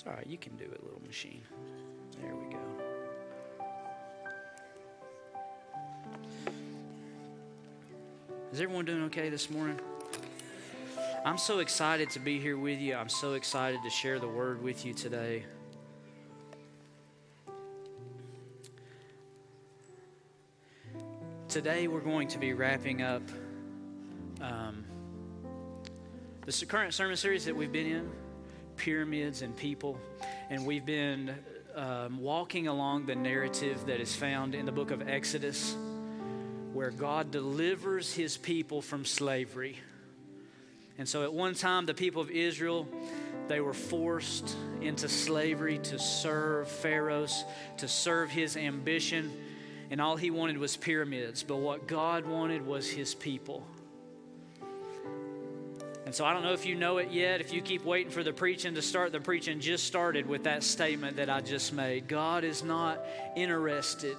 It's all right. You can do it, little machine. There we go. Is everyone doing okay this morning? I'm so excited to be here with you. I'm so excited to share the word with you today. Today, we're going to be wrapping up um, the current sermon series that we've been in pyramids and people. And we've been um, walking along the narrative that is found in the book of Exodus, where God delivers his people from slavery. And so at one time, the people of Israel, they were forced into slavery to serve Pharaoh's, to serve his ambition. And all he wanted was pyramids. But what God wanted was his people. And so I don't know if you know it yet. If you keep waiting for the preaching to start, the preaching just started with that statement that I just made. God is not interested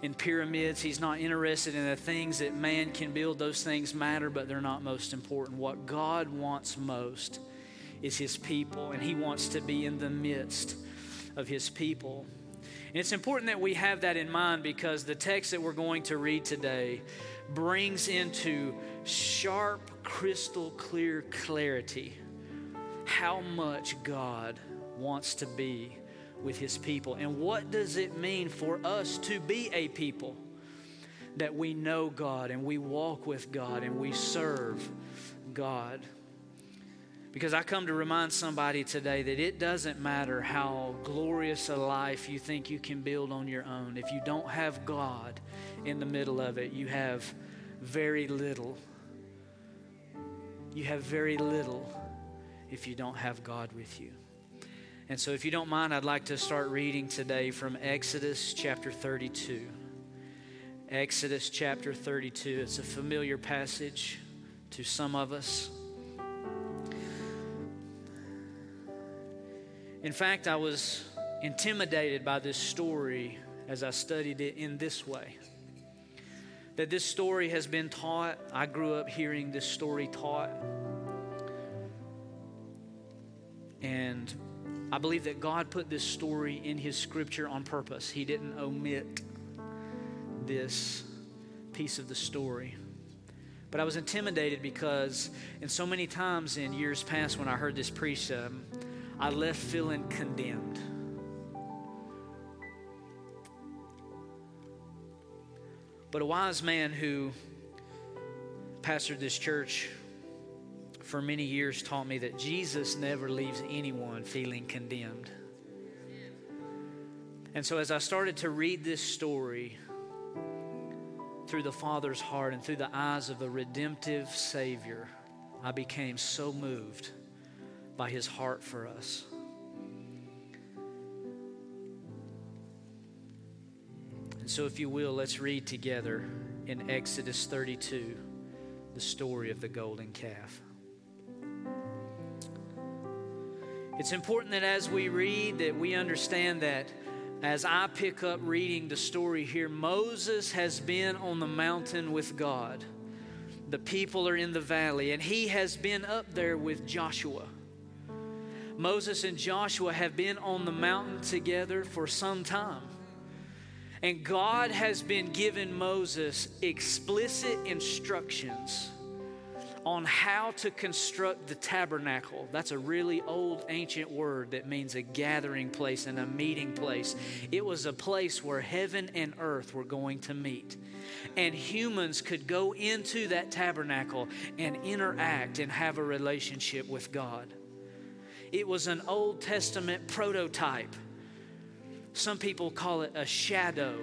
in pyramids. He's not interested in the things that man can build. Those things matter, but they're not most important. What God wants most is His people, and He wants to be in the midst of His people. And it's important that we have that in mind because the text that we're going to read today brings into sharp, crystal clear clarity how much God wants to be with his people. And what does it mean for us to be a people that we know God and we walk with God and we serve God? Because I come to remind somebody today that it doesn't matter how glorious a life you think you can build on your own. If you don't have God in the middle of it, you have very little. You have very little if you don't have God with you. And so, if you don't mind, I'd like to start reading today from Exodus chapter 32. Exodus chapter 32. It's a familiar passage to some of us. In fact, I was intimidated by this story as I studied it in this way. That this story has been taught. I grew up hearing this story taught. And I believe that God put this story in His scripture on purpose. He didn't omit this piece of the story. But I was intimidated because, in so many times in years past when I heard this preached, um, I left feeling condemned. But a wise man who pastored this church for many years taught me that Jesus never leaves anyone feeling condemned. And so, as I started to read this story through the Father's heart and through the eyes of a redemptive Savior, I became so moved by his heart for us. So, if you will, let's read together in Exodus 32 the story of the golden calf. It's important that as we read that we understand that as I pick up reading the story here, Moses has been on the mountain with God. The people are in the valley, and he has been up there with Joshua. Moses and Joshua have been on the mountain together for some time. And God has been giving Moses explicit instructions on how to construct the tabernacle. That's a really old ancient word that means a gathering place and a meeting place. It was a place where heaven and earth were going to meet. And humans could go into that tabernacle and interact and have a relationship with God. It was an Old Testament prototype. Some people call it a shadow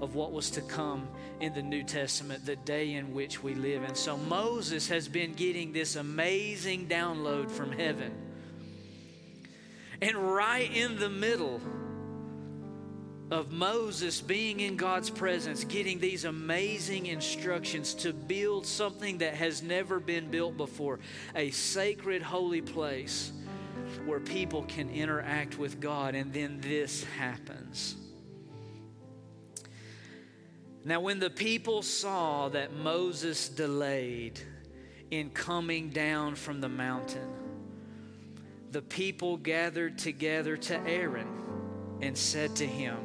of what was to come in the New Testament, the day in which we live. And so Moses has been getting this amazing download from heaven. And right in the middle of Moses being in God's presence, getting these amazing instructions to build something that has never been built before a sacred, holy place where people can interact with God, and then this happens. Now, when the people saw that Moses delayed in coming down from the mountain, the people gathered together to Aaron and said to him,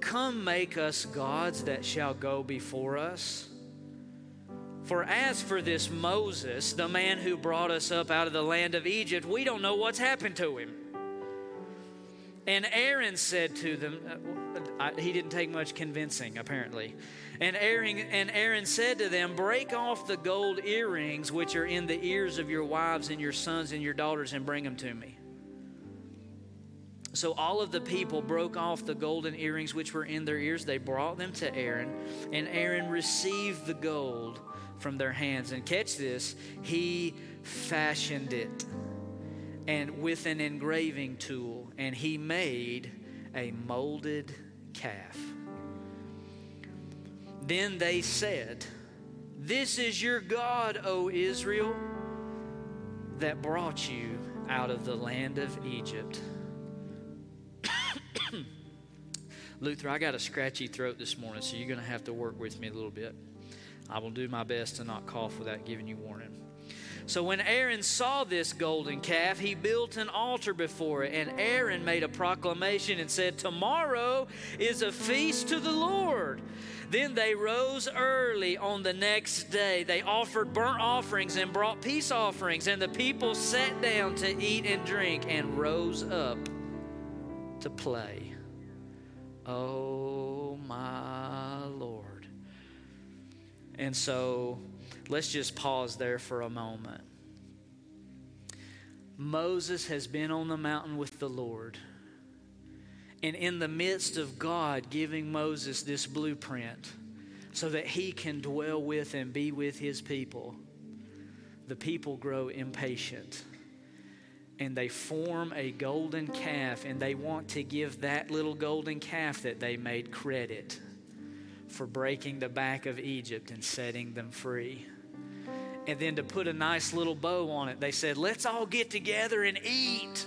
Come make us gods that shall go before us. For as for this Moses, the man who brought us up out of the land of Egypt, we don't know what's happened to him. And Aaron said to them, uh, he didn't take much convincing, apparently. And Aaron, and Aaron said to them, Break off the gold earrings which are in the ears of your wives and your sons and your daughters and bring them to me. So all of the people broke off the golden earrings which were in their ears. They brought them to Aaron, and Aaron received the gold from their hands. And catch this, he fashioned it and with an engraving tool, and he made a molded calf. Then they said, This is your God, O Israel, that brought you out of the land of Egypt. Luther, I got a scratchy throat this morning, so you're going to have to work with me a little bit. I will do my best to not cough without giving you warning. So when Aaron saw this golden calf, he built an altar before it. And Aaron made a proclamation and said, Tomorrow is a feast to the Lord. Then they rose early on the next day. They offered burnt offerings and brought peace offerings. And the people sat down to eat and drink and rose up to play. Oh, my. And so Let's just pause there for a moment. Moses has been on the mountain with the Lord. And in the midst of God giving Moses this blueprint so that he can dwell with and be with his people, the people grow impatient. And they form a golden calf, and they want to give that little golden calf that they made credit for breaking the back of Egypt and setting them free and then to put a nice little bow on it, they said, let's all get together and eat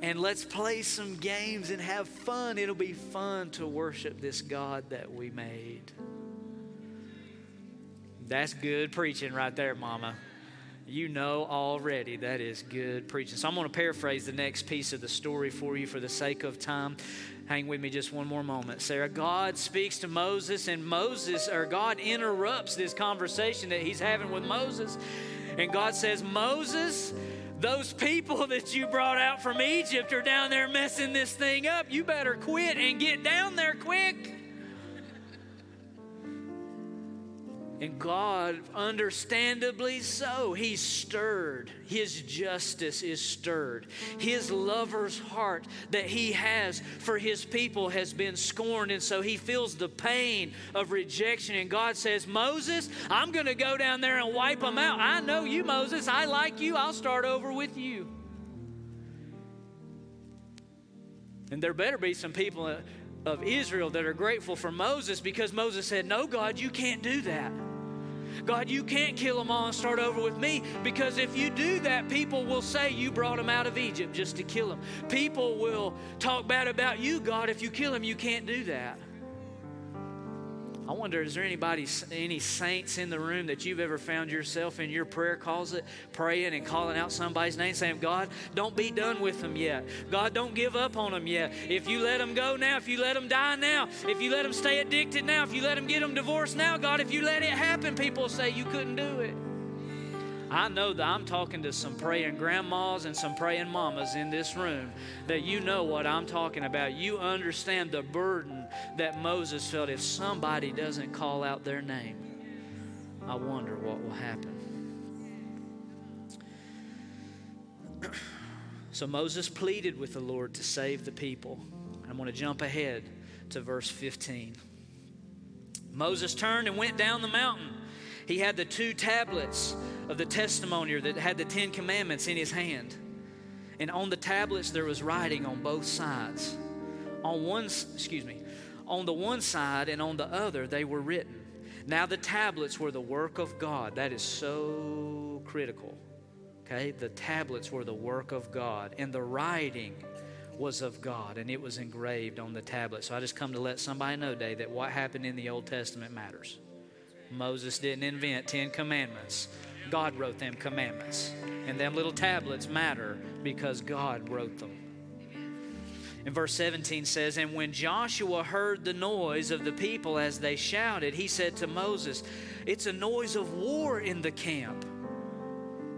and let's play some games and have fun. It'll be fun to worship this God that we made. That's good preaching right there, Mama. You know already that is good preaching. So I'm going to paraphrase the next piece of the story for you for the sake of time. Hang with me just one more moment. Sarah, God speaks to Moses, and Moses, or God interrupts this conversation that he's having with Moses. And God says, Moses, those people that you brought out from Egypt are down there messing this thing up. You better quit and get down there quick. And God, understandably so, He's stirred. His justice is stirred. His lover's heart that He has for His people has been scorned. And so He feels the pain of rejection. And God says, Moses, I'm going to go down there and wipe them out. I know you, Moses. I like you. I'll start over with you. And there better be some people of Israel that are grateful for Moses because Moses said, No, God, you can't do that. God, you can't kill them all and start over with me because if you do that, people will say you brought them out of Egypt just to kill them. People will talk bad about you, God. If you kill them, you can't do that. I wonder, is there anybody, any saints in the room that you've ever found yourself in your prayer closet praying and calling out somebody's name, saying, God, don't be done with them yet. God, don't give up on them yet. If you let them go now, if you let them die now, if you let them stay addicted now, if you let them get them divorced now, God, if you let it happen, people say you couldn't do it. I know that I'm talking to some praying grandmas and some praying mamas in this room that you know what I'm talking about. You understand the burden that Moses felt if somebody doesn't call out their name. I wonder what will happen. So Moses pleaded with the Lord to save the people. I'm going to jump ahead to verse 15. Moses turned and went down the mountain. He had the two tablets of the testimony that had the Ten Commandments in his hand. And on the tablets there was writing on both sides. On one, excuse me, on the one side and on the other they were written. Now the tablets were the work of God. That is so critical. Okay? The tablets were the work of God, and the writing was of God, and it was engraved on the tablet. So I just come to let somebody know today that what happened in the Old Testament matters. Moses didn't invent 10 commandments. God wrote them commandments. And them little tablets matter because God wrote them. And verse 17 says, And when Joshua heard the noise of the people as they shouted, he said to Moses, It's a noise of war in the camp.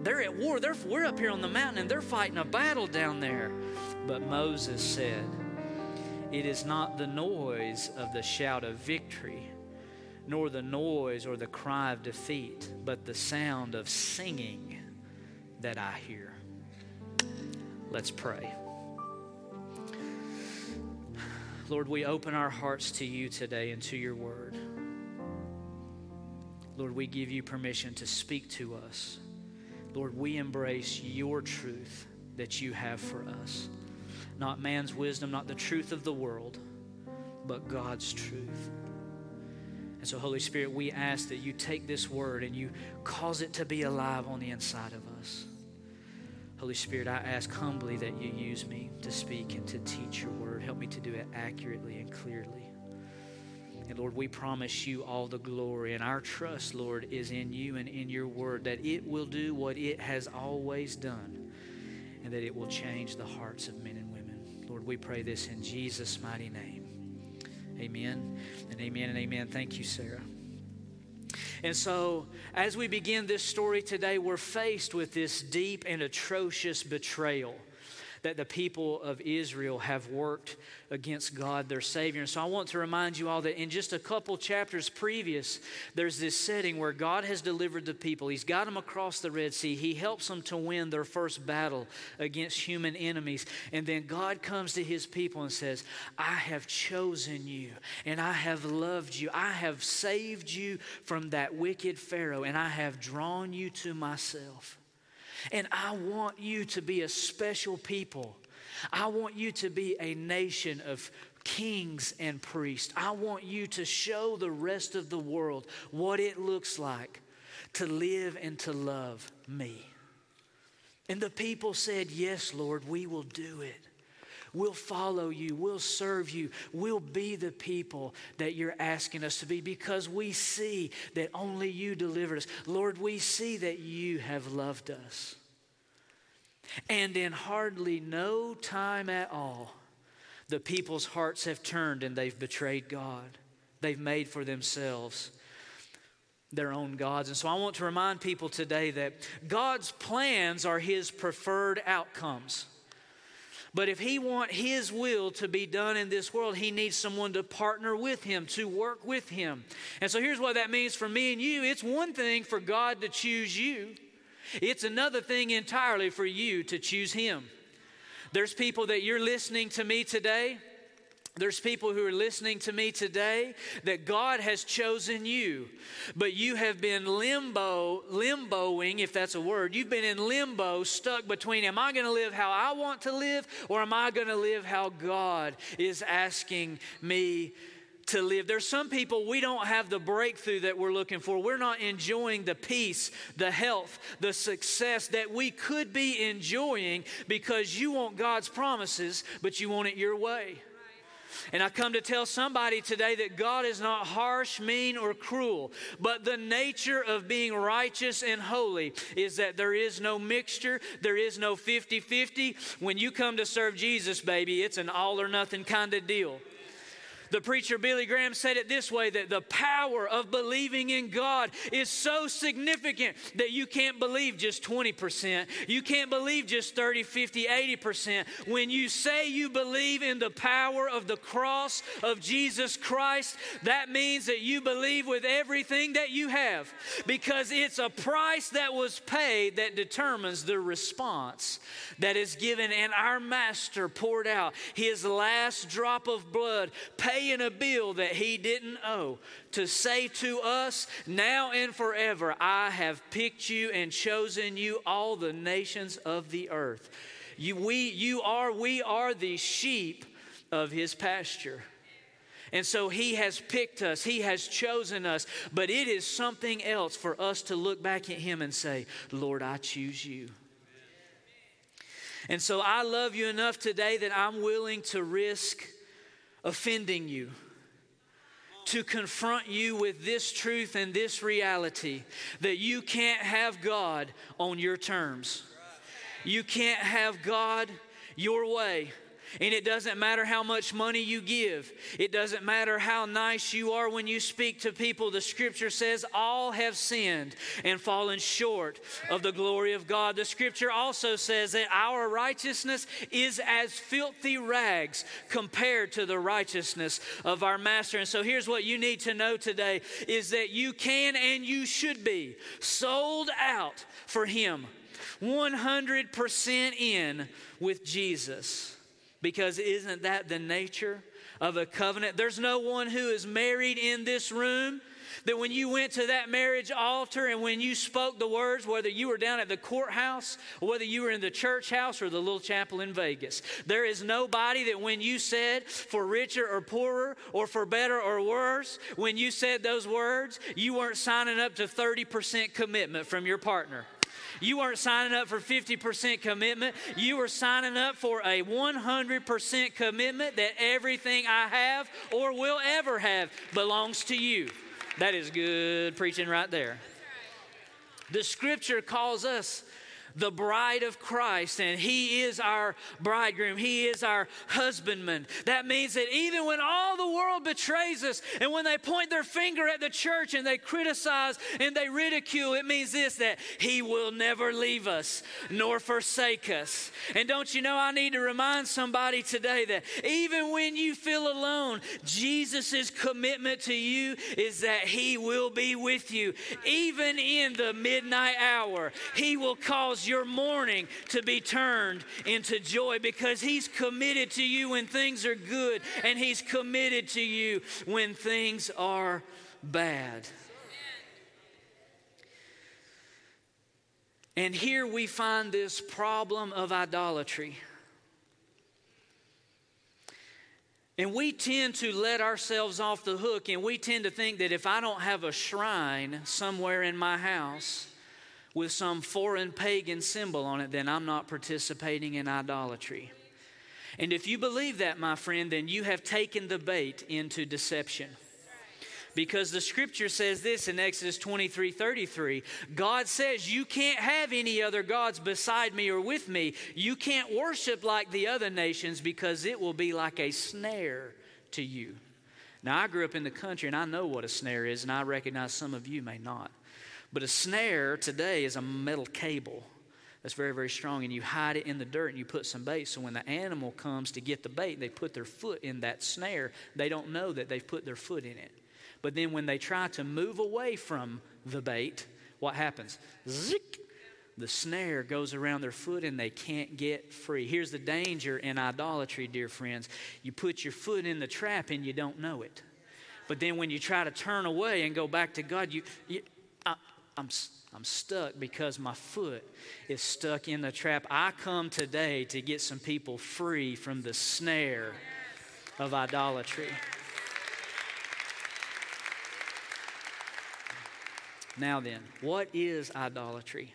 They're at war. They're, we're up here on the mountain and they're fighting a battle down there. But Moses said, It is not the noise of the shout of victory, nor the noise or the cry of defeat, but the sound of singing that I hear. Let's pray. Lord, we open our hearts to you today and to your word. Lord, we give you permission to speak to us. Lord, we embrace your truth that you have for us. Not man's wisdom, not the truth of the world, but God's truth. And so, Holy Spirit, we ask that you take this word and you cause it to be alive on the inside of us. Holy Spirit, I ask humbly that you use me to speak and to teach your word. Help me to do it accurately and clearly. And Lord, we promise you all the glory. And our trust, Lord, is in you and in your word that it will do what it has always done and that it will change the hearts of men and women. Lord, we pray this in Jesus' mighty name. Amen and amen and amen. Thank you, Sarah. And so, as we begin this story today, we're faced with this deep and atrocious betrayal that the people of Israel have worked against God, their Savior. And so I want to remind you all that in just a couple chapters previous, there's this setting where God has delivered the people. He's got them across the Red Sea. He helps them to win their first battle against human enemies. And then God comes to His people and says, I have chosen you and I have loved you. I have saved you from that wicked Pharaoh and I have drawn you to myself. And I want you to be a special people. I want you to be a nation of kings and priests. I want you to show the rest of the world what it looks like to live and to love me. And the people said, Yes, Lord, we will do it. We'll follow you. We'll serve you. We'll be the people that you're asking us to be because we see that only you delivered us. Lord, we see that you have loved us. And in hardly no time at all, the people's hearts have turned and they've betrayed God. They've made for themselves their own gods. And so I want to remind people today that God's plans are His preferred outcomes. But if he want his will to be done in this world, he needs someone to partner with him, to work with him. And so here's what that means for me and you. It's one thing for God to choose you. It's another thing entirely for you to choose him. There's people that you're listening to me today there's people who are listening to me today that God has chosen you, but you have been limbo, limboing, if that's a word. You've been in limbo, stuck between am I going to live how I want to live or am I going to live how God is asking me to live. There's some people we don't have the breakthrough that we're looking for. We're not enjoying the peace, the health, the success that we could be enjoying because you want God's promises, but you want it your way. And I come to tell somebody today that God is not harsh, mean, or cruel, but the nature of being righteous and holy is that there is no mixture, there is no 50 50. When you come to serve Jesus, baby, it's an all or nothing kind of deal. The preacher Billy Graham said it this way that the power of believing in God is so significant that you can't believe just 20%. You can't believe just 30, 50, 80%. When you say you believe in the power of the cross of Jesus Christ, that means that you believe with everything that you have because it's a price that was paid that determines the response that is given. And our Master poured out his last drop of blood, paid paying a bill that he didn't owe to say to us, now and forever, I have picked you and chosen you, all the nations of the earth. You, we, you are, we are the sheep of his pasture. And so he has picked us, he has chosen us, but it is something else for us to look back at him and say, Lord, I choose you. And so I love you enough today that I'm willing to risk offending you, to confront you with this truth and this reality that you can't have God on your terms. You can't have God your way. And it doesn't matter how much money you give. It doesn't matter how nice you are when you speak to people. The scripture says all have sinned and fallen short of the glory of God. The scripture also says that our righteousness is as filthy rags compared to the righteousness of our master. And so here's what you need to know today is that you can and you should be sold out for him. 100% in with Jesus. Because isn't that the nature of a covenant? There's no one who is married in this room that when you went to that marriage altar and when you spoke the words, whether you were down at the courthouse or whether you were in the church house or the little chapel in Vegas, there is nobody that when you said for richer or poorer or for better or worse, when you said those words, you weren't signing up to 30% commitment from your partner. You weren't signing up for 50% commitment. You were signing up for a 100% commitment that everything I have or will ever have belongs to you. That is good preaching right there. The scripture calls us the bride of Christ, and He is our bridegroom. He is our husbandman. That means that even when all the world betrays us, and when they point their finger at the church and they criticize and they ridicule, it means this that He will never leave us nor forsake us. And don't you know, I need to remind somebody today that even when you feel alone, Jesus' commitment to you is that He will be with you. Even in the midnight hour, He will cause your mourning to be turned into joy because He's committed to you when things are good and He's committed to you when things are bad. And here we find this problem of idolatry. And we tend to let ourselves off the hook, and we tend to think that if I don't have a shrine somewhere in my house, with some foreign pagan symbol on it, then I'm not participating in idolatry. And if you believe that, my friend, then you have taken the bait into deception. Because the scripture says this in Exodus 23 33. God says, You can't have any other gods beside me or with me. You can't worship like the other nations because it will be like a snare to you. Now, I grew up in the country and I know what a snare is, and I recognize some of you may not. But a snare today is a metal cable that's very, very strong, and you hide it in the dirt and you put some bait. So when the animal comes to get the bait, they put their foot in that snare. They don't know that they've put their foot in it. But then when they try to move away from the bait, what happens? Zick! The snare goes around their foot and they can't get free. Here's the danger in idolatry, dear friends. You put your foot in the trap and you don't know it. But then when you try to turn away and go back to God, you, you uh, I'm, I'm stuck because my foot is stuck in the trap. I come today to get some people free from the snare of idolatry. Now, then, what is idolatry?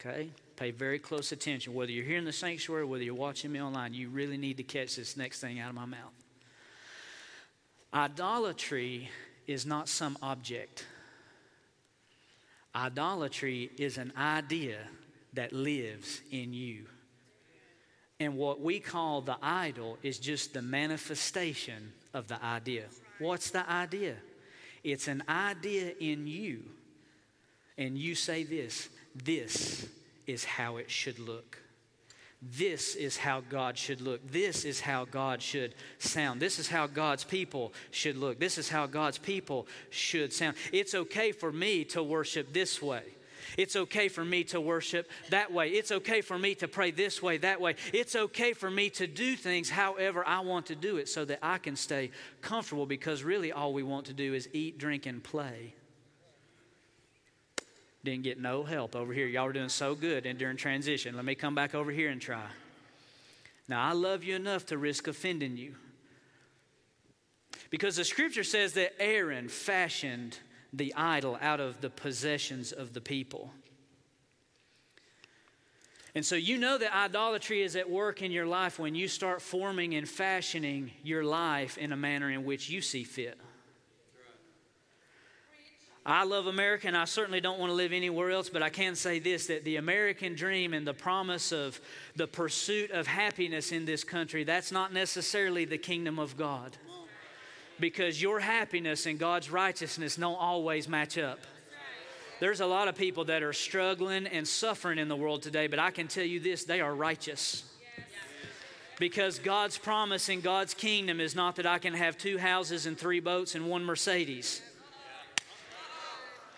Okay, pay very close attention. Whether you're here in the sanctuary, whether you're watching me online, you really need to catch this next thing out of my mouth. Idolatry is not some object. Idolatry is an idea that lives in you. And what we call the idol is just the manifestation of the idea. What's the idea? It's an idea in you. And you say this this is how it should look. This is how God should look. This is how God should sound. This is how God's people should look. This is how God's people should sound. It's okay for me to worship this way. It's okay for me to worship that way. It's okay for me to pray this way, that way. It's okay for me to do things however I want to do it so that I can stay comfortable because really all we want to do is eat, drink, and play. Didn't get no help over here. Y'all were doing so good and during transition. Let me come back over here and try. Now, I love you enough to risk offending you. Because the scripture says that Aaron fashioned the idol out of the possessions of the people. And so you know that idolatry is at work in your life when you start forming and fashioning your life in a manner in which you see fit. I love America and I certainly don't want to live anywhere else, but I can say this that the American dream and the promise of the pursuit of happiness in this country, that's not necessarily the kingdom of God. Because your happiness and God's righteousness don't always match up. There's a lot of people that are struggling and suffering in the world today, but I can tell you this they are righteous. Because God's promise in God's kingdom is not that I can have two houses and three boats and one Mercedes.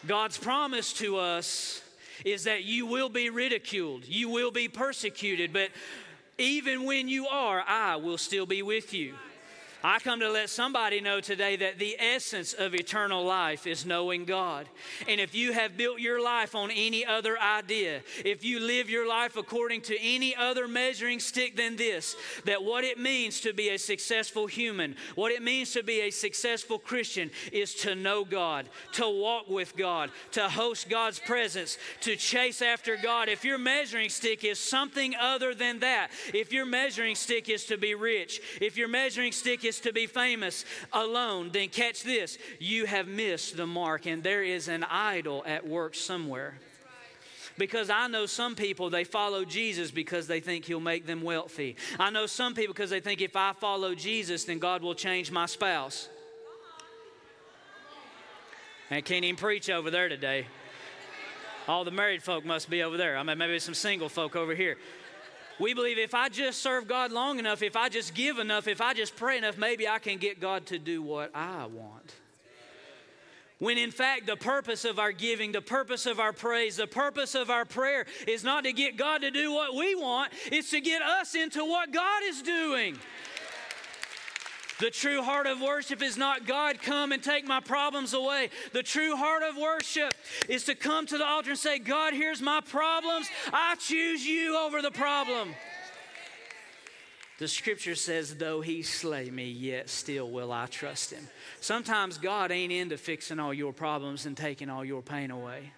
God's promise to us is that you will be ridiculed, you will be persecuted, but even when you are, I will still be with you. I come to let somebody know today that the essence of eternal life is knowing God. And if you have built your life on any other idea, if you live your life according to any other measuring stick than this, that what it means to be a successful human, what it means to be a successful Christian is to know God, to walk with God, to host God's presence, to chase after God. If your measuring stick is something other than that, if your measuring stick is to be rich, if your measuring stick is to be famous alone, then catch this you have missed the mark, and there is an idol at work somewhere. Because I know some people, they follow Jesus because they think he'll make them wealthy. I know some people because they think if I follow Jesus, then God will change my spouse. I can't even preach over there today. All the married folk must be over there. I mean, maybe some single folk over here. We believe if I just serve God long enough, if I just give enough, if I just pray enough, maybe I can get God to do what I want. When in fact, the purpose of our giving, the purpose of our praise, the purpose of our prayer is not to get God to do what we want, it's to get us into what God is doing. The true heart of worship is not God, come and take my problems away. The true heart of worship is to come to the altar and say, God, here's my problems. I choose you over the problem. The scripture says, though he slay me, yet still will I trust him. Sometimes God ain't into fixing all your problems and taking all your pain away.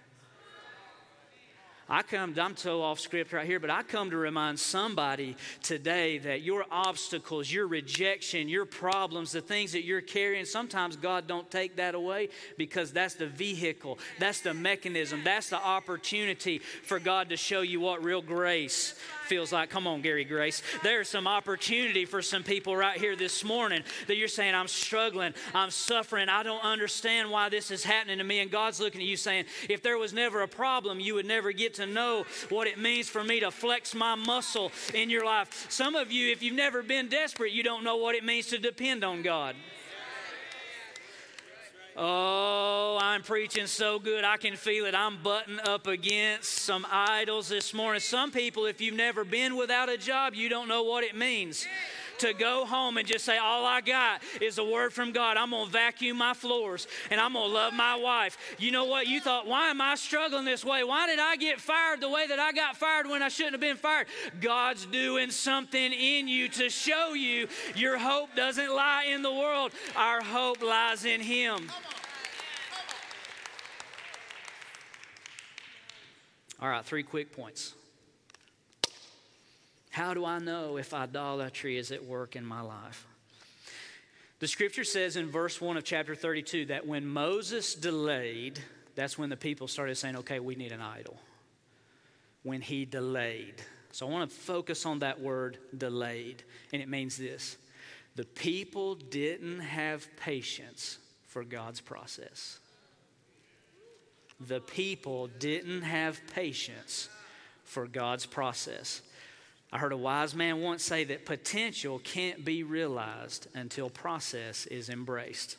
I come, I'm so off script right here, but I come to remind somebody today that your obstacles, your rejection, your problems, the things that you're carrying, sometimes God don't take that away because that's the vehicle, that's the mechanism, that's the opportunity for God to show you what real grace feels like. Come on, Gary Grace. There's some opportunity for some people right here this morning that you're saying, I'm struggling, I'm suffering, I don't understand why this is happening to me. And God's looking at you saying, if there was never a problem, you would never get to know what it means for me to flex my muscle in your life. Some of you, if you've never been desperate, you don't know what it means to depend on God. Oh, I'm preaching so good. I can feel it. I'm butting up against some idols this morning. Some people, if you've never been without a job, you don't know what it means to go home and just say, All I got is a word from God. I'm going to vacuum my floors and I'm going to love my wife. You know what? You thought, Why am I struggling this way? Why did I get fired the way that I got fired when I shouldn't have been fired? God's doing something in you to show you your hope doesn't lie in the world, our hope lies in Him. All right, three quick points. How do I know if idolatry is at work in my life? The scripture says in verse 1 of chapter 32 that when Moses delayed, that's when the people started saying, okay, we need an idol. When he delayed. So I want to focus on that word delayed, and it means this the people didn't have patience for God's process the people didn't have patience for God's process. I heard a wise man once say that potential can't be realized until process is embraced.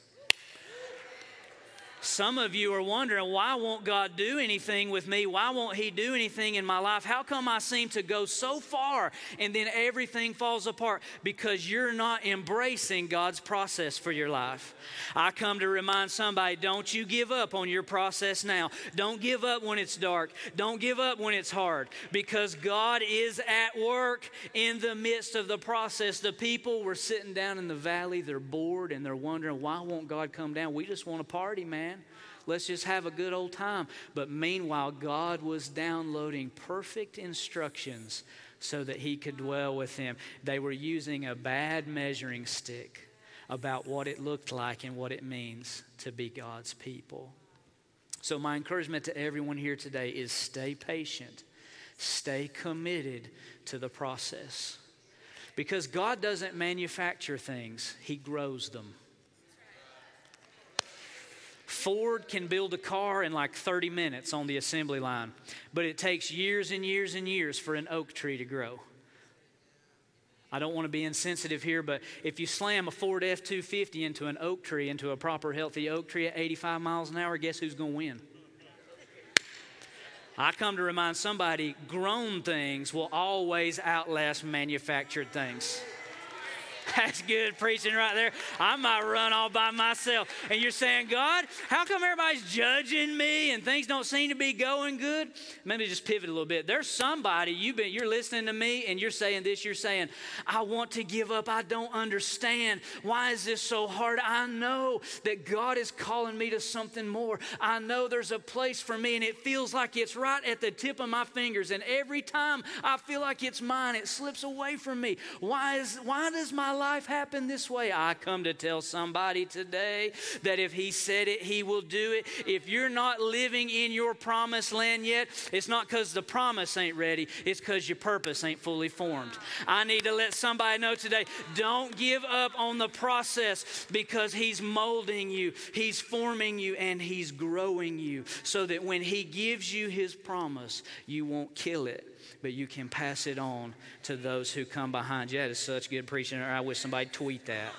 Some of you are wondering, why won't God do anything with me? Why won't He do anything in my life? How come I seem to go so far and then everything falls apart? Because you're not embracing God's process for your life. I come to remind somebody don't you give up on your process now. Don't give up when it's dark. Don't give up when it's hard because God is at work in the midst of the process. The people were sitting down in the valley, they're bored and they're wondering, why won't God come down? We just want to party, man. Let's just have a good old time. But meanwhile, God was downloading perfect instructions so that he could dwell with them. They were using a bad measuring stick about what it looked like and what it means to be God's people. So, my encouragement to everyone here today is stay patient, stay committed to the process. Because God doesn't manufacture things, He grows them. Ford can build a car in like 30 minutes on the assembly line, but it takes years and years and years for an oak tree to grow. I don't want to be insensitive here, but if you slam a Ford F 250 into an oak tree, into a proper healthy oak tree at 85 miles an hour, guess who's going to win? I come to remind somebody grown things will always outlast manufactured things. That's good preaching right there. I might run all by myself. And you're saying, God, how come everybody's judging me and things don't seem to be going good? Maybe just pivot a little bit. There's somebody you've been you're listening to me and you're saying this, you're saying, I want to give up. I don't understand. Why is this so hard? I know that God is calling me to something more. I know there's a place for me and it feels like it's right at the tip of my fingers. And every time I feel like it's mine, it slips away from me. Why is why does my life happen this way? I come to tell somebody today that if He said it, He will do it. If you're not living in your promised land yet, it's not because the promise ain't ready, it's because your purpose ain't fully formed. I need to let somebody know today don't give up on the process because He's molding you, He's forming you, and He's growing you so that when He gives you His promise, you won't kill it but you can pass it on to those who come behind you. That is such good preaching. I wish somebody tweet that.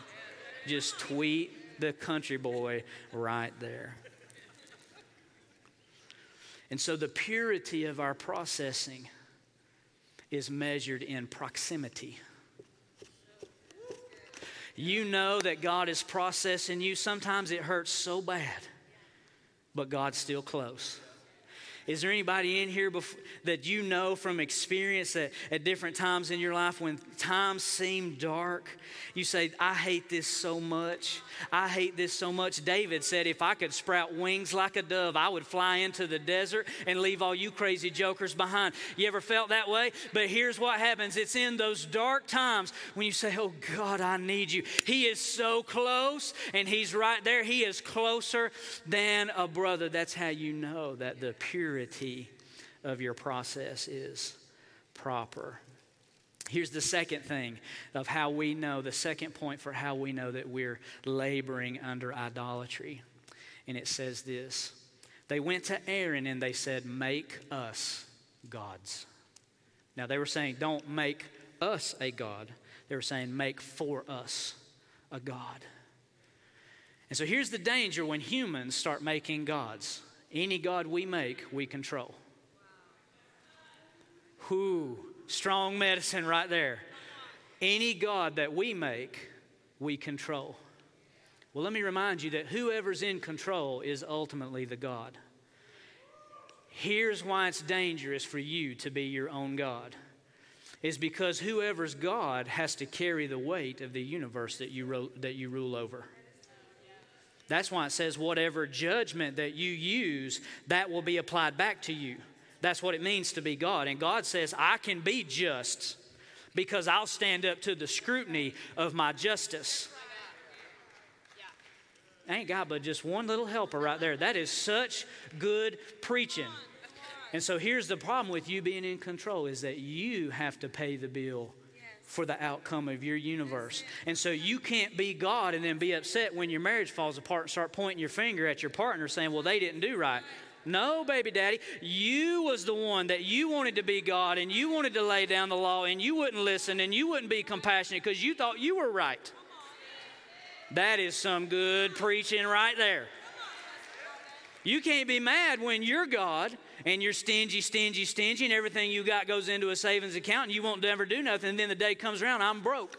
Just tweet the country boy right there. And so the purity of our processing is measured in proximity. You know that God is processing you. Sometimes it hurts so bad, but God's still close. Is there anybody in here before, that you know from experience that at different times in your life when times seem dark, you say, I hate this so much. I hate this so much. David said, If I could sprout wings like a dove, I would fly into the desert and leave all you crazy jokers behind. You ever felt that way? But here's what happens it's in those dark times when you say, Oh God, I need you. He is so close and He's right there. He is closer than a brother. That's how you know that the pure of your process is proper. Here's the second thing of how we know, the second point for how we know that we're laboring under idolatry. And it says this They went to Aaron and they said, Make us gods. Now they were saying, Don't make us a God. They were saying, Make for us a God. And so here's the danger when humans start making gods. Any God we make, we control. Who? Strong medicine right there. Any God that we make, we control. Well, let me remind you that whoever's in control is ultimately the God. Here's why it's dangerous for you to be your own God. Is because whoever's God has to carry the weight of the universe that you, ro- that you rule over. That's why it says, whatever judgment that you use, that will be applied back to you. That's what it means to be God. And God says, I can be just because I'll stand up to the scrutiny of my justice. Ain't God but just one little helper right there. That is such good preaching. And so here's the problem with you being in control is that you have to pay the bill for the outcome of your universe. And so you can't be God and then be upset when your marriage falls apart and start pointing your finger at your partner saying, well, they didn't do right. No, baby daddy, you was the one that you wanted to be God and you wanted to lay down the law and you wouldn't listen and you wouldn't be compassionate because you thought you were right. That is some good preaching right there. You can't be mad when you're God and you're stingy, stingy, stingy, and everything you got goes into a savings account and you won't ever do nothing. And then the day comes around, I'm broke.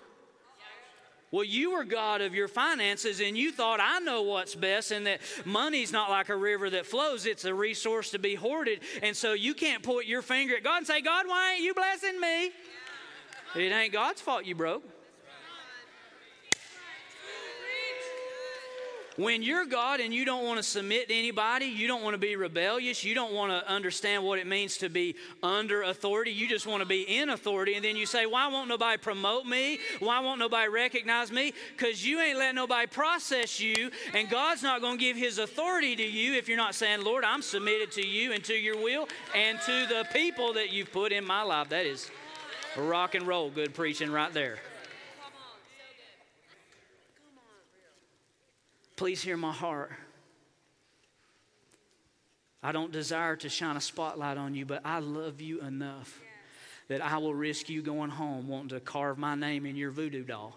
Well, you were God of your finances and you thought, I know what's best, and that money's not like a river that flows, it's a resource to be hoarded. And so you can't point your finger at God and say, God, why ain't you blessing me? It ain't God's fault you broke. When you're God and you don't want to submit to anybody, you don't want to be rebellious, you don't want to understand what it means to be under authority, you just want to be in authority, and then you say, Why won't nobody promote me? Why won't nobody recognize me? Because you ain't letting nobody process you, and God's not going to give His authority to you if you're not saying, Lord, I'm submitted to you and to your will and to the people that you've put in my life. That is rock and roll good preaching right there. Please hear my heart. I don't desire to shine a spotlight on you, but I love you enough that I will risk you going home wanting to carve my name in your voodoo doll.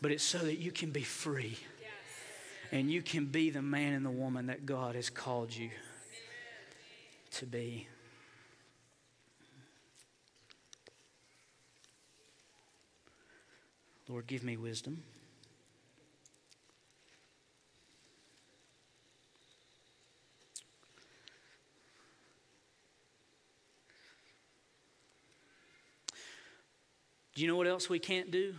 But it's so that you can be free and you can be the man and the woman that God has called you to be. Lord, give me wisdom. Do you know what else we can't do?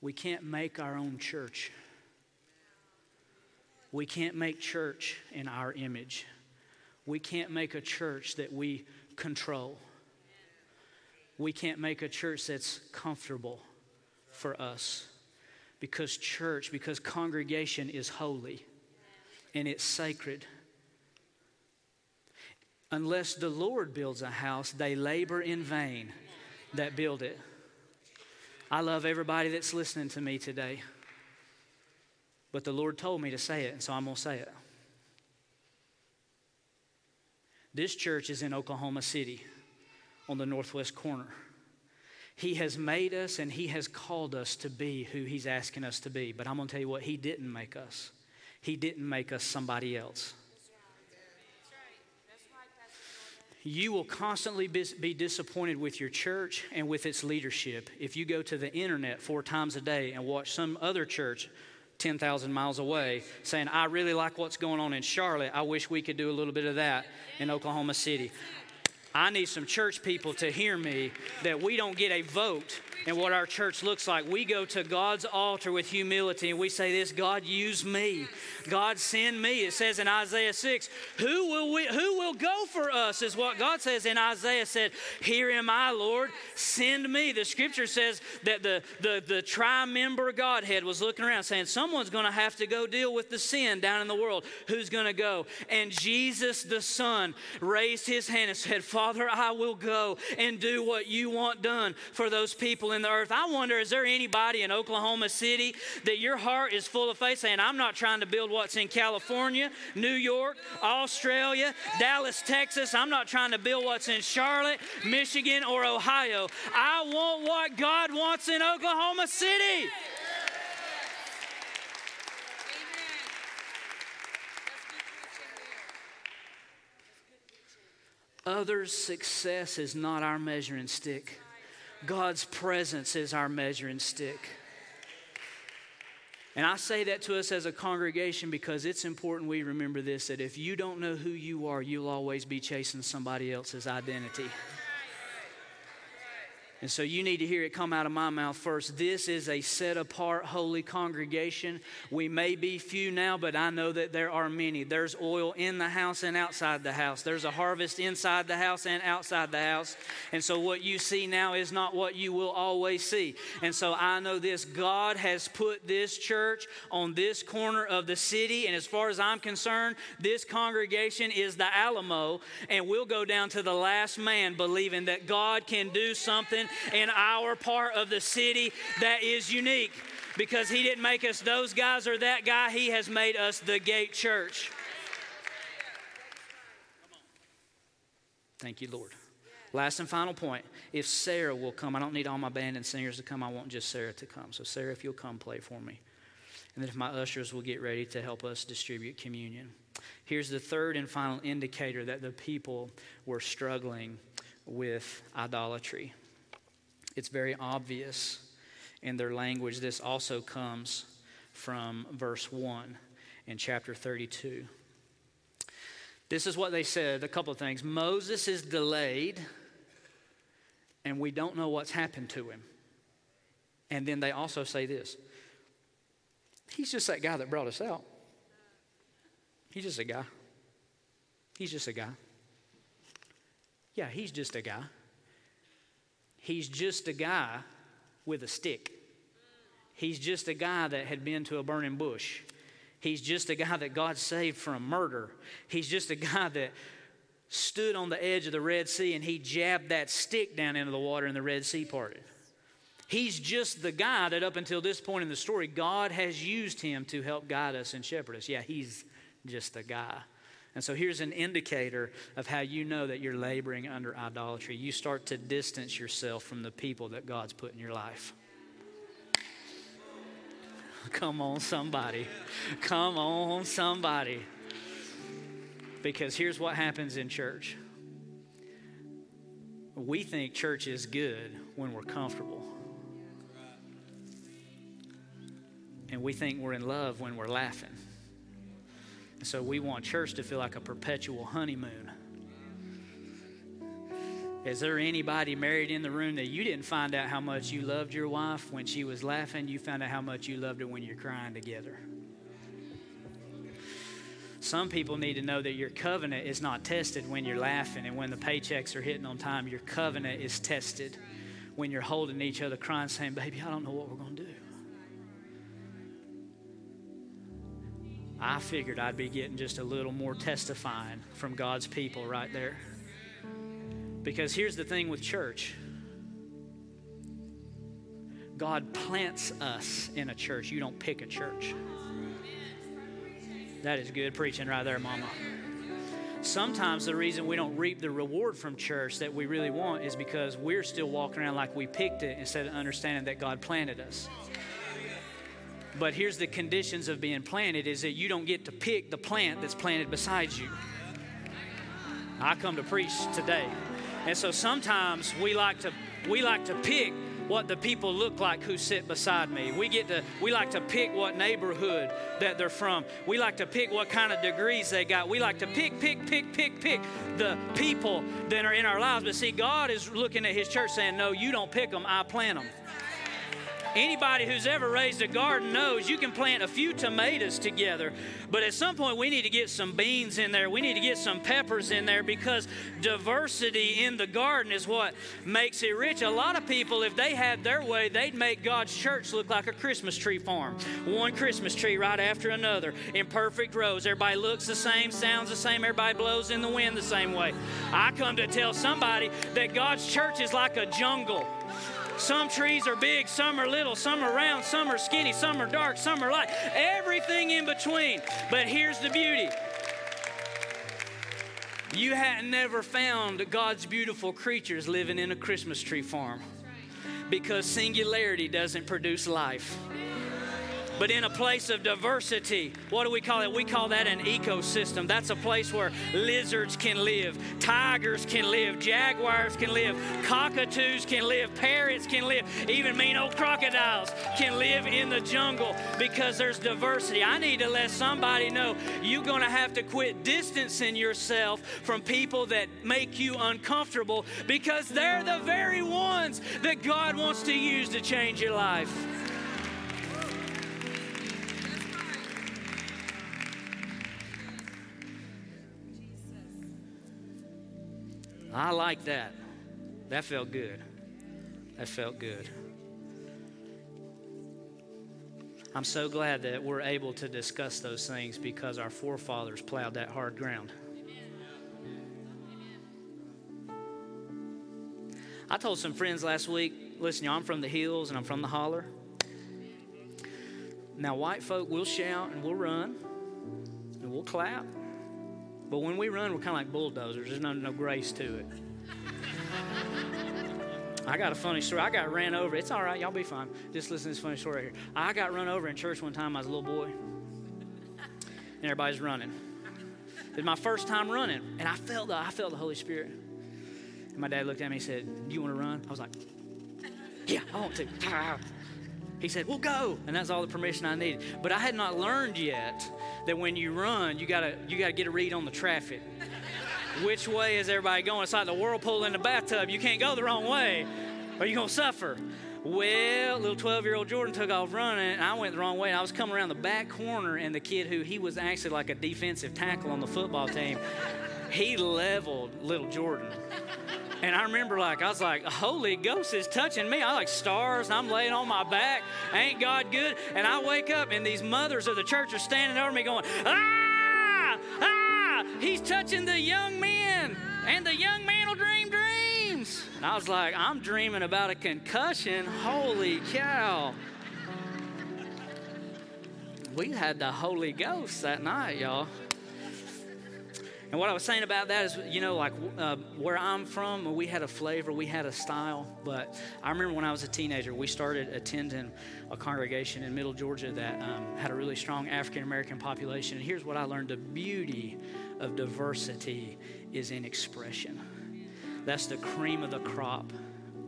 We can't make our own church. We can't make church in our image. We can't make a church that we control we can't make a church that's comfortable for us because church, because congregation is holy and it's sacred. Unless the Lord builds a house, they labor in vain that build it. I love everybody that's listening to me today. But the Lord told me to say it, and so I'm going to say it. This church is in Oklahoma City on the northwest corner. He has made us and He has called us to be who He's asking us to be. But I'm going to tell you what, He didn't make us. He didn't make us somebody else. You will constantly be disappointed with your church and with its leadership if you go to the internet four times a day and watch some other church 10,000 miles away saying, I really like what's going on in Charlotte. I wish we could do a little bit of that in Oklahoma City. I need some church people to hear me that we don't get a vote in what our church looks like. We go to God's altar with humility and we say this God, use me. God, send me. It says in Isaiah 6, who will, we, who will go for us, is what God says in Isaiah said, Here am I, Lord, send me. The scripture says that the, the, the tri member Godhead was looking around saying, Someone's going to have to go deal with the sin down in the world. Who's going to go? And Jesus the Son raised his hand and said, Father, I will go and do what you want done for those people in the earth. I wonder, is there anybody in Oklahoma City that your heart is full of faith saying, I'm not trying to build what's in California, New York, Australia, Dallas, Texas. I'm not trying to build what's in Charlotte, Michigan, or Ohio. I want what God wants in Oklahoma City. Others' success is not our measuring stick. God's presence is our measuring stick. And I say that to us as a congregation because it's important we remember this that if you don't know who you are, you'll always be chasing somebody else's identity. And so you need to hear it come out of my mouth first. This is a set apart, holy congregation. We may be few now, but I know that there are many. There's oil in the house and outside the house, there's a harvest inside the house and outside the house. And so what you see now is not what you will always see. And so I know this God has put this church on this corner of the city. And as far as I'm concerned, this congregation is the Alamo. And we'll go down to the last man believing that God can do something in our part of the city that is unique because He didn't make us those guys or that guy, He has made us the Gate Church. Thank you, Lord. Last and final point. If Sarah will come, I don't need all my band and singers to come. I want just Sarah to come. So, Sarah, if you'll come play for me. And then, if my ushers will get ready to help us distribute communion. Here's the third and final indicator that the people were struggling with idolatry. It's very obvious in their language. This also comes from verse 1 in chapter 32. This is what they said a couple of things. Moses is delayed, and we don't know what's happened to him. And then they also say this He's just that guy that brought us out. He's just a guy. He's just a guy. Yeah, he's just a guy. He's just a guy with a stick. He's just a guy that had been to a burning bush. He's just a guy that God saved from murder. He's just a guy that stood on the edge of the Red Sea and he jabbed that stick down into the water and the Red Sea parted. He's just the guy that up until this point in the story, God has used him to help guide us and shepherd us. Yeah, he's just a guy. And so here's an indicator of how you know that you're laboring under idolatry. You start to distance yourself from the people that God's put in your life. Come on, somebody. Come on, somebody. Because here's what happens in church we think church is good when we're comfortable. And we think we're in love when we're laughing. So we want church to feel like a perpetual honeymoon. Is there anybody married in the room that you didn't find out how much you loved your wife when she was laughing? You found out how much you loved her when you're crying together. Some people need to know that your covenant is not tested when you're laughing and when the paychecks are hitting on time. Your covenant is tested when you're holding each other, crying, saying, Baby, I don't know what we're going to do. I figured I'd be getting just a little more testifying from God's people right there. Because here's the thing with church God plants us in a church. You don't pick a church. That is good preaching right there, Mama. Sometimes the reason we don't reap the reward from church that we really want is because we're still walking around like we picked it instead of understanding that God planted us. But here's the conditions of being planted is that you don't get to pick the plant that's planted beside you. I come to preach today. And so sometimes we like to we like to pick what the people look like who sit beside me. We get to we like to pick what neighborhood that they're from. We like to pick what kind of degrees they got. We like to pick pick pick pick pick the people that are in our lives. But see God is looking at his church saying, "No, you don't pick them, I plant them." Anybody who's ever raised a garden knows you can plant a few tomatoes together, but at some point we need to get some beans in there. We need to get some peppers in there because diversity in the garden is what makes it rich. A lot of people, if they had their way, they'd make God's church look like a Christmas tree farm. One Christmas tree right after another in perfect rows. Everybody looks the same, sounds the same, everybody blows in the wind the same way. I come to tell somebody that God's church is like a jungle. Some trees are big, some are little, some are round, some are skinny, some are dark, some are light. Everything in between. But here's the beauty. You hadn't never found God's beautiful creatures living in a Christmas tree farm because singularity doesn't produce life. But in a place of diversity, what do we call it? We call that an ecosystem. That's a place where lizards can live, tigers can live, jaguars can live, cockatoos can live, parrots can live, even mean old crocodiles can live in the jungle because there's diversity. I need to let somebody know you're going to have to quit distancing yourself from people that make you uncomfortable because they're the very ones that God wants to use to change your life. I like that. That felt good. That felt good. I'm so glad that we're able to discuss those things because our forefathers plowed that hard ground. I told some friends last week, listen, y'all, I'm from the hills and I'm from the holler. Now, white folk will shout and we'll run and we'll clap but when we run, we're kind of like bulldozers. There's no, no grace to it. I got a funny story. I got ran over. It's all right. Y'all be fine. Just listen to this funny story right here. I got run over in church one time. I was a little boy. And everybody's running. It was my first time running. And I felt the, I felt the Holy Spirit. And my dad looked at me and said, Do you want to run? I was like, Yeah, I want to. He said, Well, go. And that's all the permission I needed. But I had not learned yet that when you run, you gotta you gotta get a read on the traffic. Which way is everybody going? It's like the whirlpool in the bathtub. You can't go the wrong way, or you're gonna suffer. Well, little 12 year old Jordan took off running, and I went the wrong way. I was coming around the back corner, and the kid who he was actually like a defensive tackle on the football team, he leveled little Jordan. And I remember, like, I was like, Holy Ghost is touching me. I like stars, I'm laying on my back. Ain't God good? And I wake up, and these mothers of the church are standing over me going, Ah! Ah! He's touching the young men, and the young man will dream dreams. And I was like, I'm dreaming about a concussion. Holy cow. We had the Holy Ghost that night, y'all. And what I was saying about that is, you know, like uh, where I'm from, we had a flavor, we had a style. But I remember when I was a teenager, we started attending a congregation in Middle Georgia that um, had a really strong African American population. And here's what I learned the beauty of diversity is in expression. That's the cream of the crop.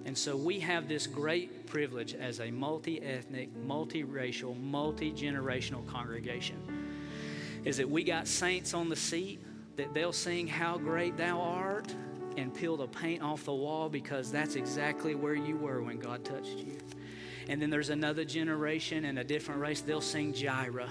And so we have this great privilege as a multi ethnic, multiracial, multi generational congregation. Is that we got saints on the seat that they'll sing How Great Thou Art and peel the paint off the wall because that's exactly where you were when God touched you. And then there's another generation and a different race, they'll sing Jireh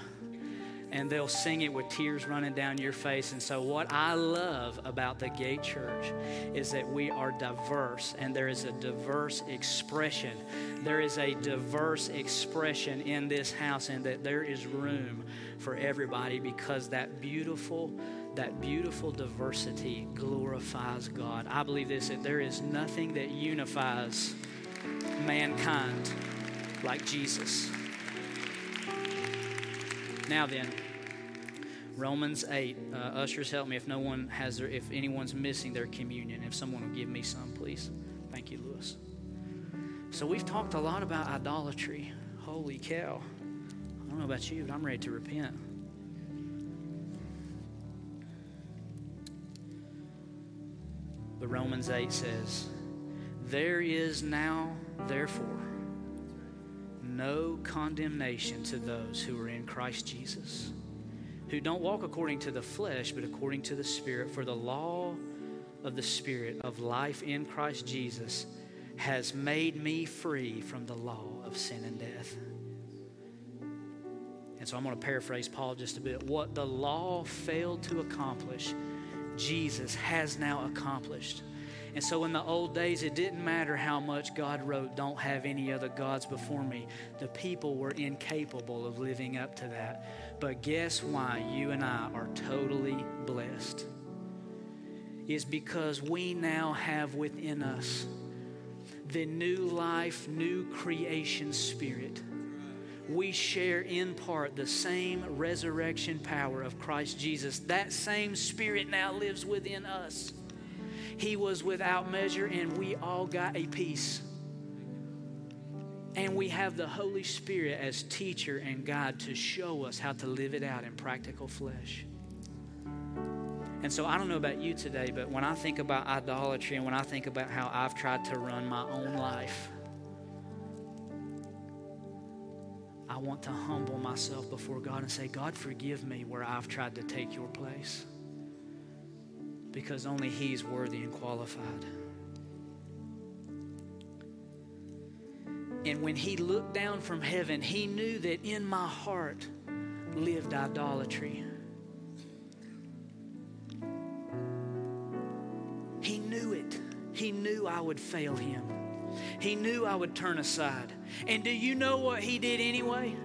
and they'll sing it with tears running down your face. And so, what I love about the Gate Church is that we are diverse and there is a diverse expression. There is a diverse expression in this house, and that there is room for everybody because that beautiful that beautiful diversity glorifies God. I believe this that there is nothing that unifies mankind like Jesus. Now then, Romans 8. Uh, ushers, help me if no one has their, if anyone's missing their communion. If someone will give me some, please. Thank you, Lewis. So we've talked a lot about idolatry. Holy cow. I don't know about you, but I'm ready to repent. But Romans 8 says, There is now, therefore, no condemnation to those who are in Christ Jesus, who don't walk according to the flesh, but according to the Spirit. For the law of the Spirit of life in Christ Jesus has made me free from the law of sin and death. And so I'm going to paraphrase Paul just a bit. What the law failed to accomplish, Jesus has now accomplished. And so in the old days, it didn't matter how much God wrote, Don't have any other gods before me. The people were incapable of living up to that. But guess why you and I are totally blessed? Is because we now have within us the new life, new creation spirit we share in part the same resurrection power of Christ Jesus. That same Spirit now lives within us. He was without measure, and we all got a piece. And we have the Holy Spirit as teacher and guide to show us how to live it out in practical flesh. And so I don't know about you today, but when I think about idolatry and when I think about how I've tried to run my own life, want to humble myself before God and say, God, forgive me where I've tried to take your place. Because only He's worthy and qualified. And when He looked down from heaven, He knew that in my heart lived idolatry. He knew it. He knew I would fail Him. He knew I would turn aside. And do you know what he did anyway?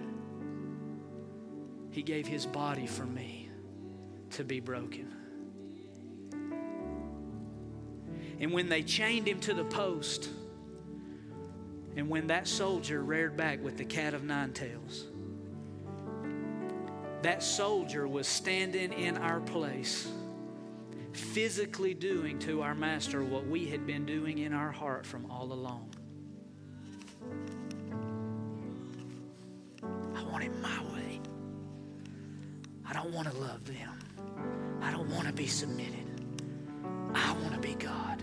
He gave his body for me to be broken. And when they chained him to the post, and when that soldier reared back with the cat of nine tails, that soldier was standing in our place, physically doing to our master what we had been doing in our heart from all along. Want it my way. I don't want to love them. I don't want to be submitted. I want to be God.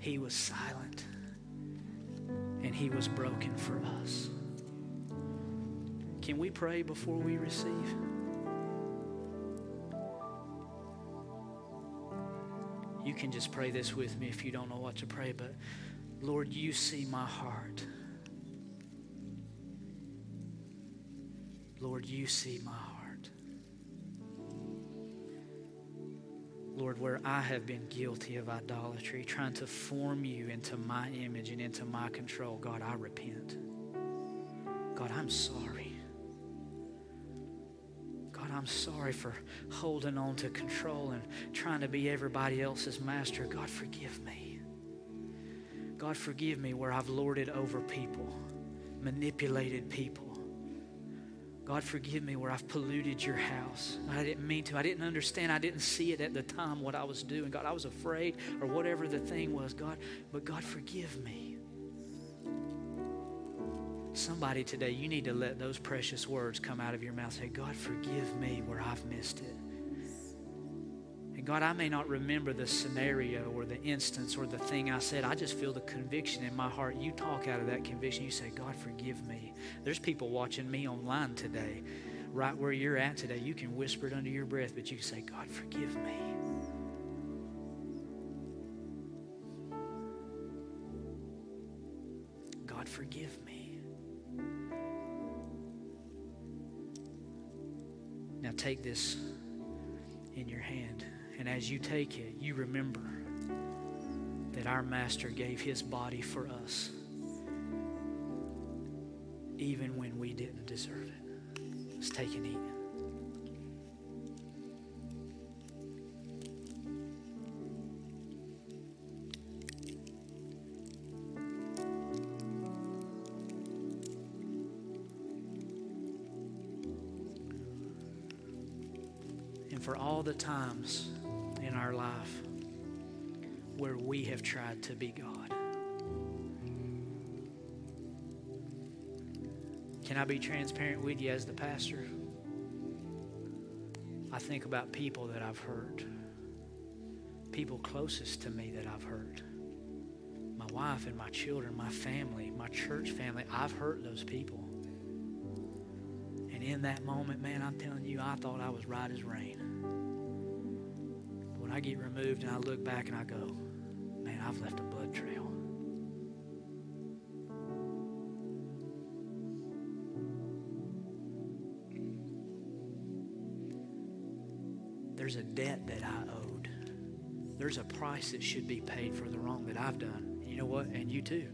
He was silent and he was broken for us. Can we pray before we receive? You can just pray this with me if you don't know what to pray, but Lord, you see my heart. Lord, you see my heart. Lord, where I have been guilty of idolatry, trying to form you into my image and into my control, God, I repent. God, I'm sorry. God, I'm sorry for holding on to control and trying to be everybody else's master. God, forgive me. God, forgive me where I've lorded over people, manipulated people. God, forgive me where I've polluted your house. I didn't mean to. I didn't understand. I didn't see it at the time what I was doing. God, I was afraid or whatever the thing was. God, but God, forgive me. Somebody today, you need to let those precious words come out of your mouth. Say, God, forgive me where I've missed it. And God, I may not remember the scenario or the instance or the thing I said. I just feel the conviction in my heart. You talk out of that conviction. You say, God, forgive me. There's people watching me online today, right where you're at today. You can whisper it under your breath, but you can say, God, forgive me. God, forgive me. Now take this in your hand. And as you take it, you remember that our Master gave his body for us, even when we didn't deserve it. Let's take and eat. For all the times our life where we have tried to be God. Can I be transparent with you as the pastor? I think about people that I've hurt, people closest to me that I've hurt. My wife and my children, my family, my church family, I've hurt those people. And in that moment, man, I'm telling you, I thought I was right as rain. I get removed and I look back and I go, man, I've left a blood trail. There's a debt that I owed. There's a price that should be paid for the wrong that I've done. You know what? And you too.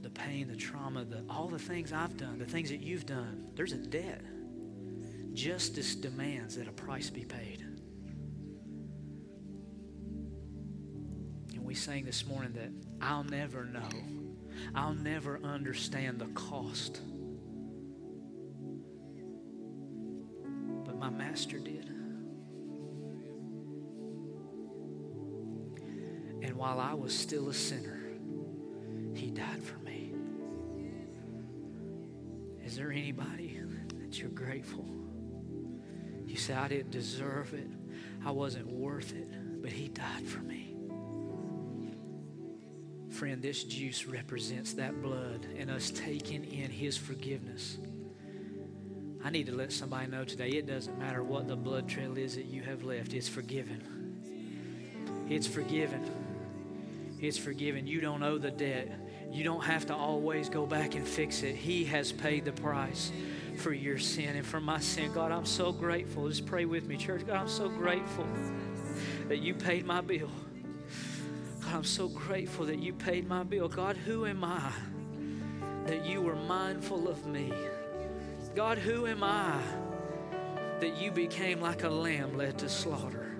The pain, the trauma, the, all the things I've done, the things that you've done, there's a debt. Justice demands that a price be paid. Sang this morning that I'll never know, I'll never understand the cost. But my master did. And while I was still a sinner, he died for me. Is there anybody that you're grateful? You say, I didn't deserve it, I wasn't worth it, but he died for me. Friend, this juice represents that blood and us taking in his forgiveness. I need to let somebody know today it doesn't matter what the blood trail is that you have left, it's forgiven. It's forgiven. It's forgiven. You don't owe the debt. You don't have to always go back and fix it. He has paid the price for your sin and for my sin. God, I'm so grateful. Just pray with me, church. God, I'm so grateful that you paid my bill. God, I'm so grateful that you paid my bill. God, who am I that you were mindful of me? God, who am I that you became like a lamb led to slaughter?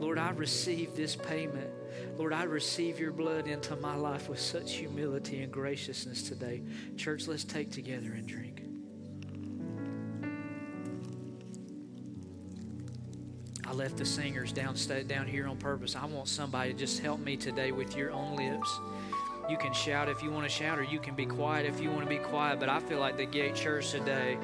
Lord, I receive this payment. Lord, I receive your blood into my life with such humility and graciousness today. Church, let's take together and drink. I left the singers down, down here on purpose. I want somebody to just help me today with your own lips. You can shout if you want to shout, or you can be quiet if you want to be quiet. But I feel like the Gate Church today,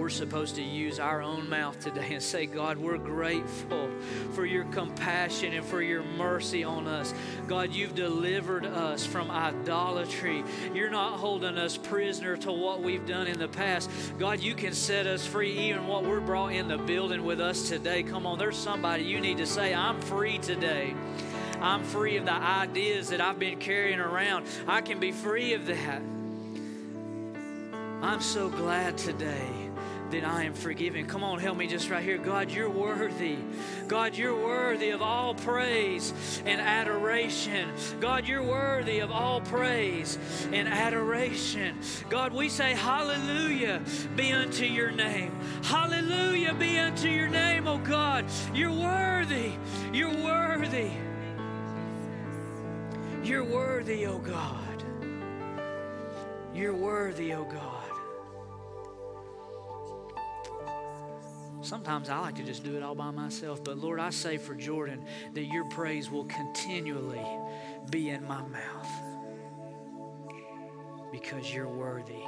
we're supposed to use our own mouth today and say, God, we're grateful for your compassion and for your mercy on us. God, you've delivered us from idolatry. You're not holding us prisoner to what we've done in the past. God, you can set us free even what we're brought in the building with us today. Come on, there's somebody you need to say, I'm free today. I'm free of the ideas that I've been carrying around. I can be free of that. I'm so glad today that I am forgiven. Come on, help me just right here. God, you're worthy. God, you're worthy of all praise and adoration. God, you're worthy of all praise and adoration. God, we say, Hallelujah be unto your name. Hallelujah be unto your name, oh God. You're worthy. You're worthy. You're worthy, oh God. You're worthy, oh God. Sometimes I like to just do it all by myself, but Lord, I say for Jordan that your praise will continually be in my mouth because you're worthy.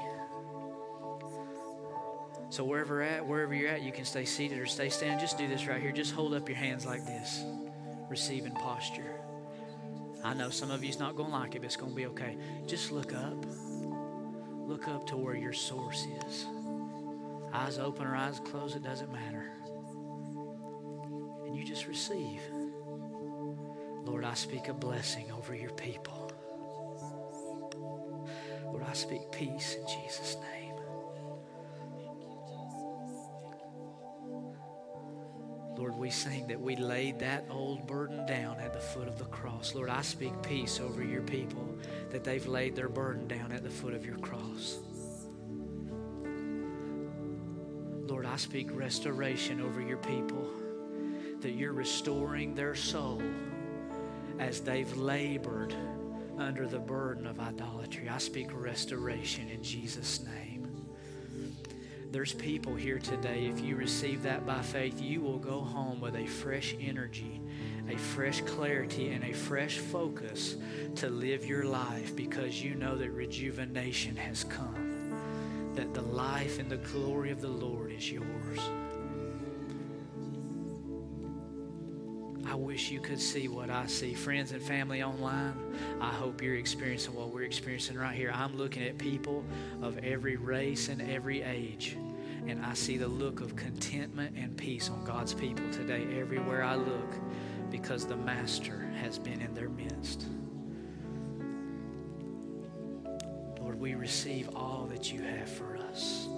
So wherever at, wherever you're at, you can stay seated or stay standing. Just do this right here. Just hold up your hands like this, receiving posture. I know some of you's not going to like it, but it's going to be okay. Just look up. Look up to where your source is. Eyes open or eyes closed, it doesn't matter. And you just receive. Lord, I speak a blessing over your people. Lord, I speak peace in Jesus' name. Lord, we sing that we laid that old burden down at the foot of the cross. Lord, I speak peace over your people that they've laid their burden down at the foot of your cross. I speak restoration over your people, that you're restoring their soul as they've labored under the burden of idolatry. I speak restoration in Jesus' name. There's people here today, if you receive that by faith, you will go home with a fresh energy, a fresh clarity, and a fresh focus to live your life because you know that rejuvenation has come that the life and the glory of the Lord is yours. I wish you could see what I see. Friends and family online, I hope you're experiencing what we're experiencing right here. I'm looking at people of every race and every age, and I see the look of contentment and peace on God's people today everywhere I look because the Master has been in their midst. We receive all that you have for us.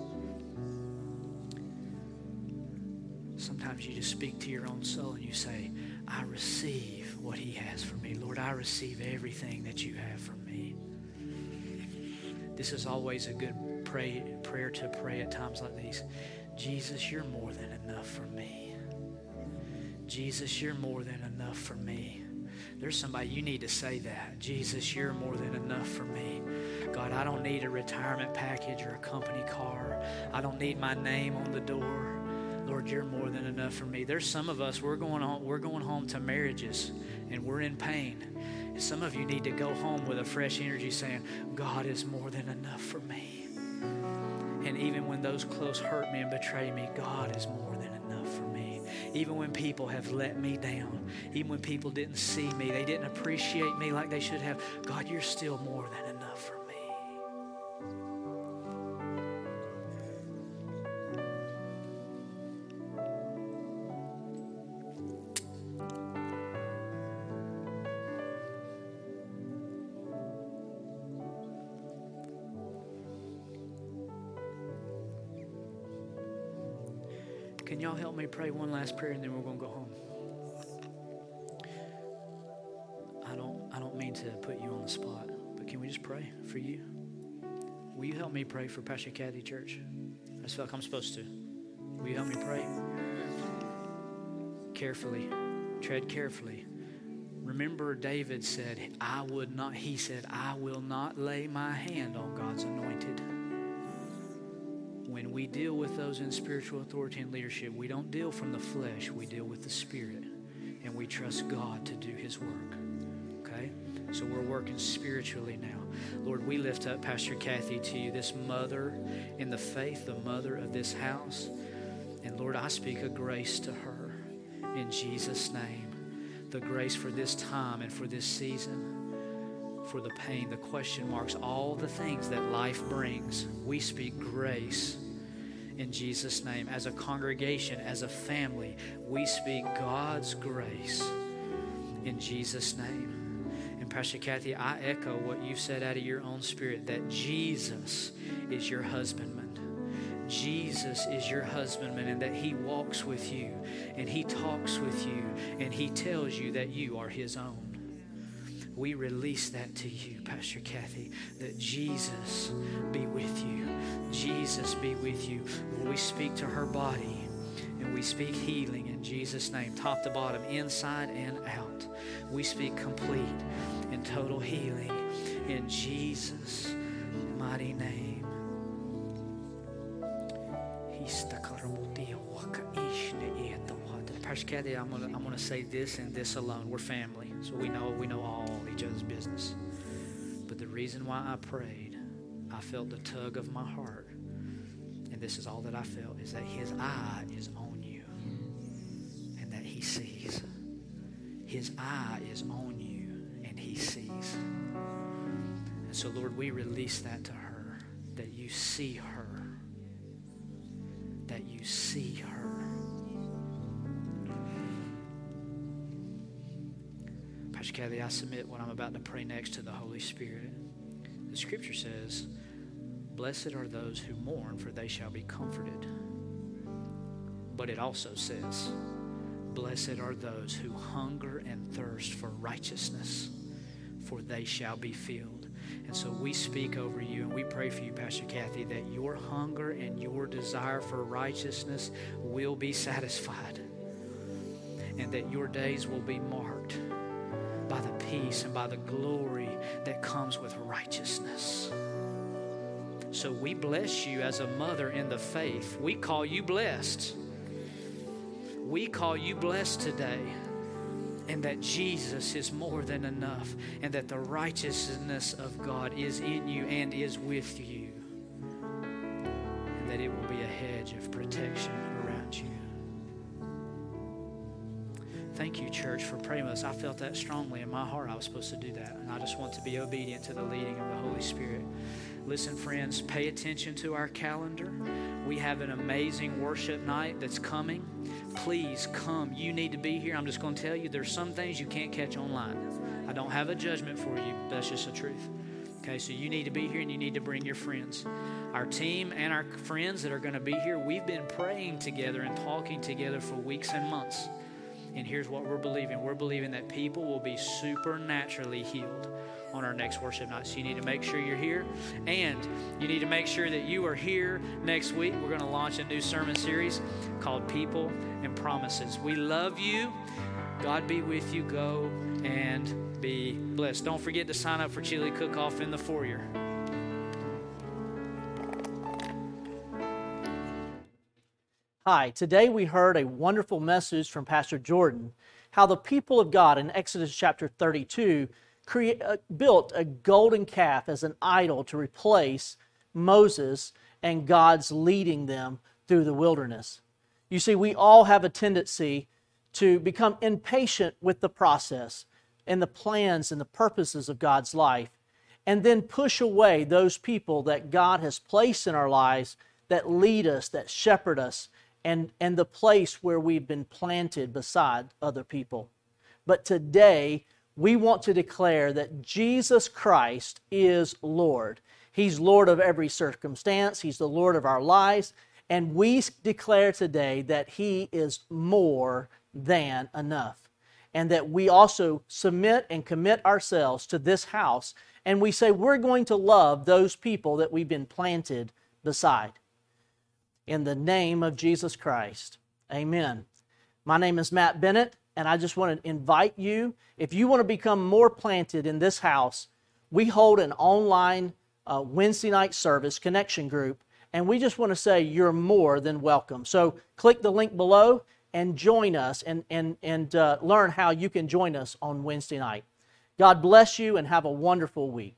Sometimes you just speak to your own soul and you say, I receive what he has for me. Lord, I receive everything that you have for me. This is always a good pray, prayer to pray at times like these. Jesus, you're more than enough for me. Jesus, you're more than enough for me. There's somebody you need to say that. Jesus, you're more than enough for me. God, I don't need a retirement package or a company car. I don't need my name on the door. Lord, you're more than enough for me. There's some of us we're going home, we're going home to marriages and we're in pain. And some of you need to go home with a fresh energy saying, God is more than enough for me. And even when those close hurt me and betray me, God is more Even when people have let me down, even when people didn't see me, they didn't appreciate me like they should have, God, you're still more than enough y'all help me pray one last prayer and then we're going to go home? I don't I don't mean to put you on the spot, but can we just pray for you? Will you help me pray for Pastor Kathy Church? I just feel like I'm supposed to. Will you help me pray? Carefully. Tread carefully. Remember, David said, I would not, he said, I will not lay my hand on God's anointed we deal with those in spiritual authority and leadership, we don't deal from the flesh, we deal with the Spirit. And we trust God to do His work. Okay? So we're working spiritually now. Lord, we lift up Pastor Kathy to you, this mother in the faith, the mother of this house. And Lord, I speak a grace to her in Jesus' name. The grace for this time and for this season, for the pain, the question marks, all the things that life brings. We speak grace in Jesus' name. As a congregation, as a family, we speak God's grace in Jesus' name. And Pastor Kathy, I echo what you've said out of your own spirit that Jesus is your husbandman. Jesus is your husbandman and that he walks with you and he talks with you and he tells you that you are his own. We release that to you, Pastor Kathy, that Jesus be with you. Jesus be with you. Lord, we speak to her body and we speak healing in Jesus' name, top to bottom, inside and out. We speak complete and total healing in Jesus' mighty name. Pastor Kathy, I'm gonna say this and this alone. We're family, so we know we know all each other's business. But the reason why I prayed, I felt the tug of my heart, and this is all that I felt, is that His eye is on you, and that He sees. His eye is on you, and He sees. And so, Lord, we release that to her, that you see her, that you see her. Pastor Kathy, I submit what I'm about to pray next to the Holy Spirit. The scripture says, Blessed are those who mourn, for they shall be comforted. But it also says, Blessed are those who hunger and thirst for righteousness, for they shall be filled. And so we speak over you and we pray for you, Pastor Kathy, that your hunger and your desire for righteousness will be satisfied and that your days will be marked by the peace and by the glory that comes with righteousness. So we bless you as a mother in the faith. We call you blessed. We call you blessed today. And that Jesus is more than enough, and that the righteousness of God is in you and is with you, and that it will be a hedge of protection around you. Thank you, church, for praying with us. I felt that strongly in my heart. I was supposed to do that, and I just want to be obedient to the leading of the Holy Spirit. Listen, friends, pay attention to our calendar. We have an amazing worship night that's coming. Please come. You need to be here. I'm just going to tell you there's some things you can't catch online. I don't have a judgment for you, that's just the truth. Okay, so you need to be here and you need to bring your friends. Our team and our friends that are going to be here, we've been praying together and talking together for weeks and months. And here's what we're believing we're believing that people will be supernaturally healed on our next worship night. So you need to make sure you're here. And you need to make sure that you are here next week. We're going to launch a new sermon series called People and Promises. We love you. God be with you. Go and be blessed. Don't forget to sign up for chili cook off in the foyer. Hi, today we heard a wonderful message from Pastor Jordan how the people of God in Exodus chapter 32 create, uh, built a golden calf as an idol to replace Moses and God's leading them through the wilderness. You see, we all have a tendency to become impatient with the process and the plans and the purposes of God's life, and then push away those people that God has placed in our lives that lead us, that shepherd us, and, and the place where we've been planted beside other people. But today, we want to declare that Jesus Christ is Lord. He's Lord of every circumstance, He's the Lord of our lives, and we declare today that He is more than enough. And that we also submit and commit ourselves to this house, and we say we're going to love those people that we've been planted beside. In the name of Jesus Christ, amen. My name is Matt Bennett and I just want to invite you, if you want to become more planted in this house, we hold an online uh, Wednesday night service connection group, and we just want to say you're more than welcome. So click the link below and join us and, and, and uh, learn how you can join us on Wednesday night. God bless you and have a wonderful week.